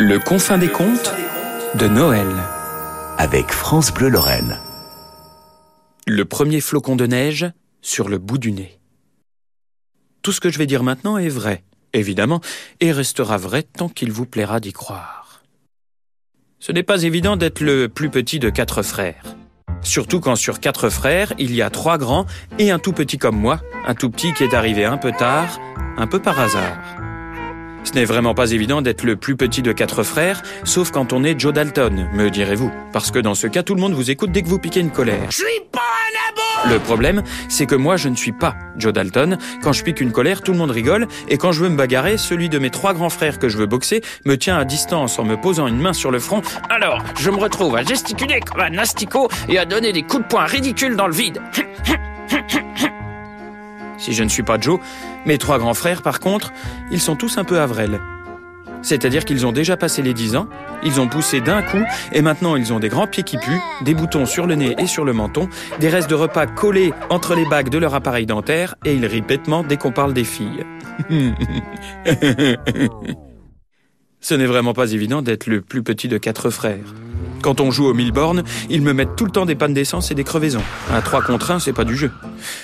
Le confin des contes de Noël. avec France Bleu Lorraine. Le premier flocon de neige sur le bout du nez. Tout ce que je vais dire maintenant est vrai, évidemment, et restera vrai tant qu'il vous plaira d'y croire. Ce n'est pas évident d'être le plus petit de quatre frères. Surtout quand sur quatre frères, il y a trois grands et un tout petit comme moi, un tout petit qui est arrivé un peu tard, un peu par hasard. Ce n'est vraiment pas évident d'être le plus petit de quatre frères, sauf quand on est Joe Dalton, me direz-vous. Parce que dans ce cas, tout le monde vous écoute dès que vous piquez une colère. Je suis pas un abo Le problème, c'est que moi, je ne suis pas Joe Dalton. Quand je pique une colère, tout le monde rigole, et quand je veux me bagarrer, celui de mes trois grands frères que je veux boxer me tient à distance en me posant une main sur le front. Alors, je me retrouve à gesticuler comme un asticot et à donner des coups de poing ridicules dans le vide. Si je ne suis pas Joe, mes trois grands frères, par contre, ils sont tous un peu avrels. C'est-à-dire qu'ils ont déjà passé les 10 ans, ils ont poussé d'un coup, et maintenant ils ont des grands pieds qui puent, des boutons sur le nez et sur le menton, des restes de repas collés entre les bagues de leur appareil dentaire, et ils rient bêtement dès qu'on parle des filles. Ce n'est vraiment pas évident d'être le plus petit de quatre frères. Quand on joue au mille ils me mettent tout le temps des pannes d'essence et des crevaisons. À 3 contre 1, c'est pas du jeu.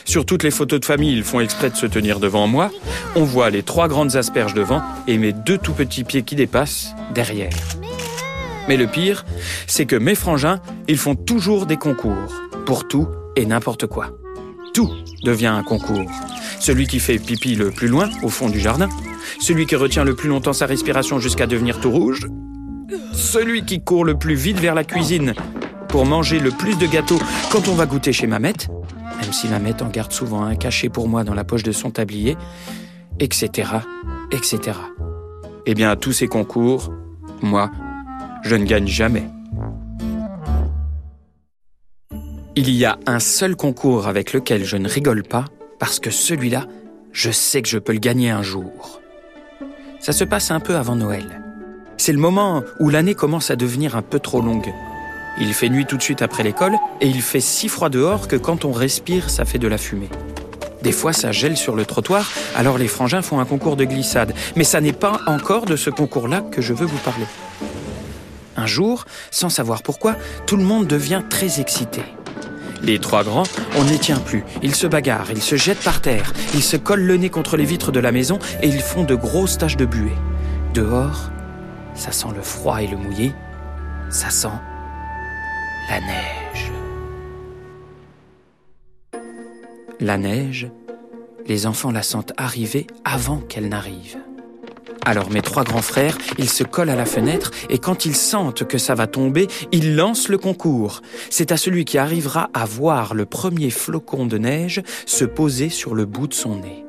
Sur toutes les photos de famille, ils font exprès de se tenir devant moi. On voit les trois grandes asperges devant et mes deux tout petits pieds qui dépassent derrière. Mais le pire, c'est que mes frangins, ils font toujours des concours. Pour tout et n'importe quoi. Tout devient un concours. Celui qui fait pipi le plus loin, au fond du jardin. Celui qui retient le plus longtemps sa respiration jusqu'à devenir tout rouge. Celui qui court le plus vite vers la cuisine pour manger le plus de gâteaux quand on va goûter chez Mamette, même si Mamette en garde souvent un caché pour moi dans la poche de son tablier, etc., etc. Eh bien, à tous ces concours, moi, je ne gagne jamais. Il y a un seul concours avec lequel je ne rigole pas, parce que celui-là, je sais que je peux le gagner un jour. Ça se passe un peu avant Noël. C'est le moment où l'année commence à devenir un peu trop longue. Il fait nuit tout de suite après l'école et il fait si froid dehors que quand on respire, ça fait de la fumée. Des fois, ça gèle sur le trottoir, alors les frangins font un concours de glissade. Mais ça n'est pas encore de ce concours-là que je veux vous parler. Un jour, sans savoir pourquoi, tout le monde devient très excité. Les trois grands, on n'y tient plus. Ils se bagarrent, ils se jettent par terre, ils se collent le nez contre les vitres de la maison et ils font de grosses taches de buée. Dehors, ça sent le froid et le mouillé. Ça sent la neige. La neige, les enfants la sentent arriver avant qu'elle n'arrive. Alors mes trois grands frères, ils se collent à la fenêtre et quand ils sentent que ça va tomber, ils lancent le concours. C'est à celui qui arrivera à voir le premier flocon de neige se poser sur le bout de son nez.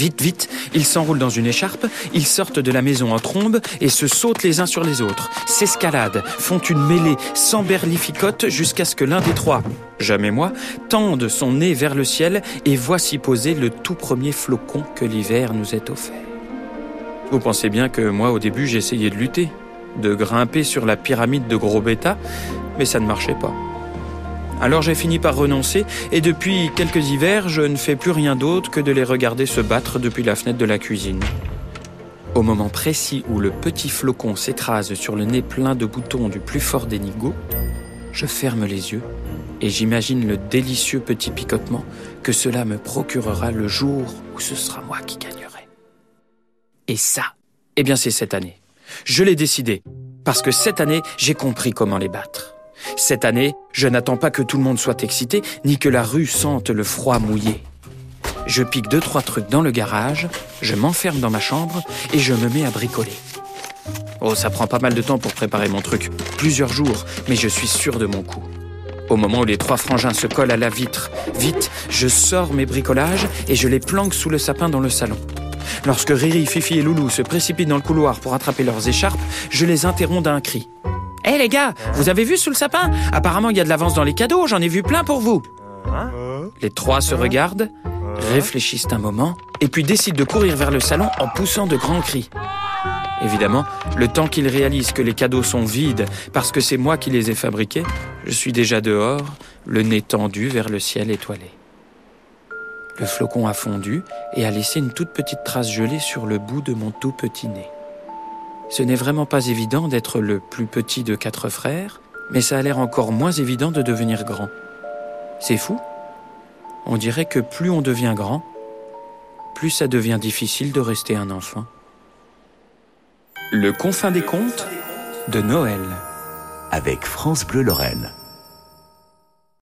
Vite, vite, ils s'enroulent dans une écharpe, ils sortent de la maison en trombe et se sautent les uns sur les autres, s'escaladent, font une mêlée s'emberlificotent jusqu'à ce que l'un des trois, jamais moi, tende son nez vers le ciel et voit s'y poser le tout premier flocon que l'hiver nous est offert. Vous pensez bien que moi, au début, j'essayais de lutter, de grimper sur la pyramide de gros bêta, mais ça ne marchait pas. Alors j'ai fini par renoncer, et depuis quelques hivers, je ne fais plus rien d'autre que de les regarder se battre depuis la fenêtre de la cuisine. Au moment précis où le petit flocon s'écrase sur le nez plein de boutons du plus fort des nigauds, je ferme les yeux et j'imagine le délicieux petit picotement que cela me procurera le jour où ce sera moi qui gagnerai. Et ça, eh bien c'est cette année. Je l'ai décidé, parce que cette année, j'ai compris comment les battre. Cette année, je n'attends pas que tout le monde soit excité, ni que la rue sente le froid mouillé. Je pique deux, trois trucs dans le garage, je m'enferme dans ma chambre et je me mets à bricoler. Oh, ça prend pas mal de temps pour préparer mon truc. Plusieurs jours, mais je suis sûr de mon coup. Au moment où les trois frangins se collent à la vitre, vite, je sors mes bricolages et je les planque sous le sapin dans le salon. Lorsque Riri, Fifi et Loulou se précipitent dans le couloir pour attraper leurs écharpes, je les interromps d'un cri. Hé les gars, vous avez vu sous le sapin? Apparemment il y a de l'avance dans les cadeaux, j'en ai vu plein pour vous. Les trois se regardent, réfléchissent un moment, et puis décident de courir vers le salon en poussant de grands cris. Évidemment, le temps qu'ils réalisent que les cadeaux sont vides parce que c'est moi qui les ai fabriqués, je suis déjà dehors, le nez tendu vers le ciel étoilé. Le flocon a fondu et a laissé une toute petite trace gelée sur le bout de mon tout petit nez. Ce n'est vraiment pas évident d'être le plus petit de quatre frères, mais ça a l'air encore moins évident de devenir grand. C'est fou. On dirait que plus on devient grand, plus ça devient difficile de rester un enfant. Le confin des contes de Noël. Avec France Bleu Lorraine.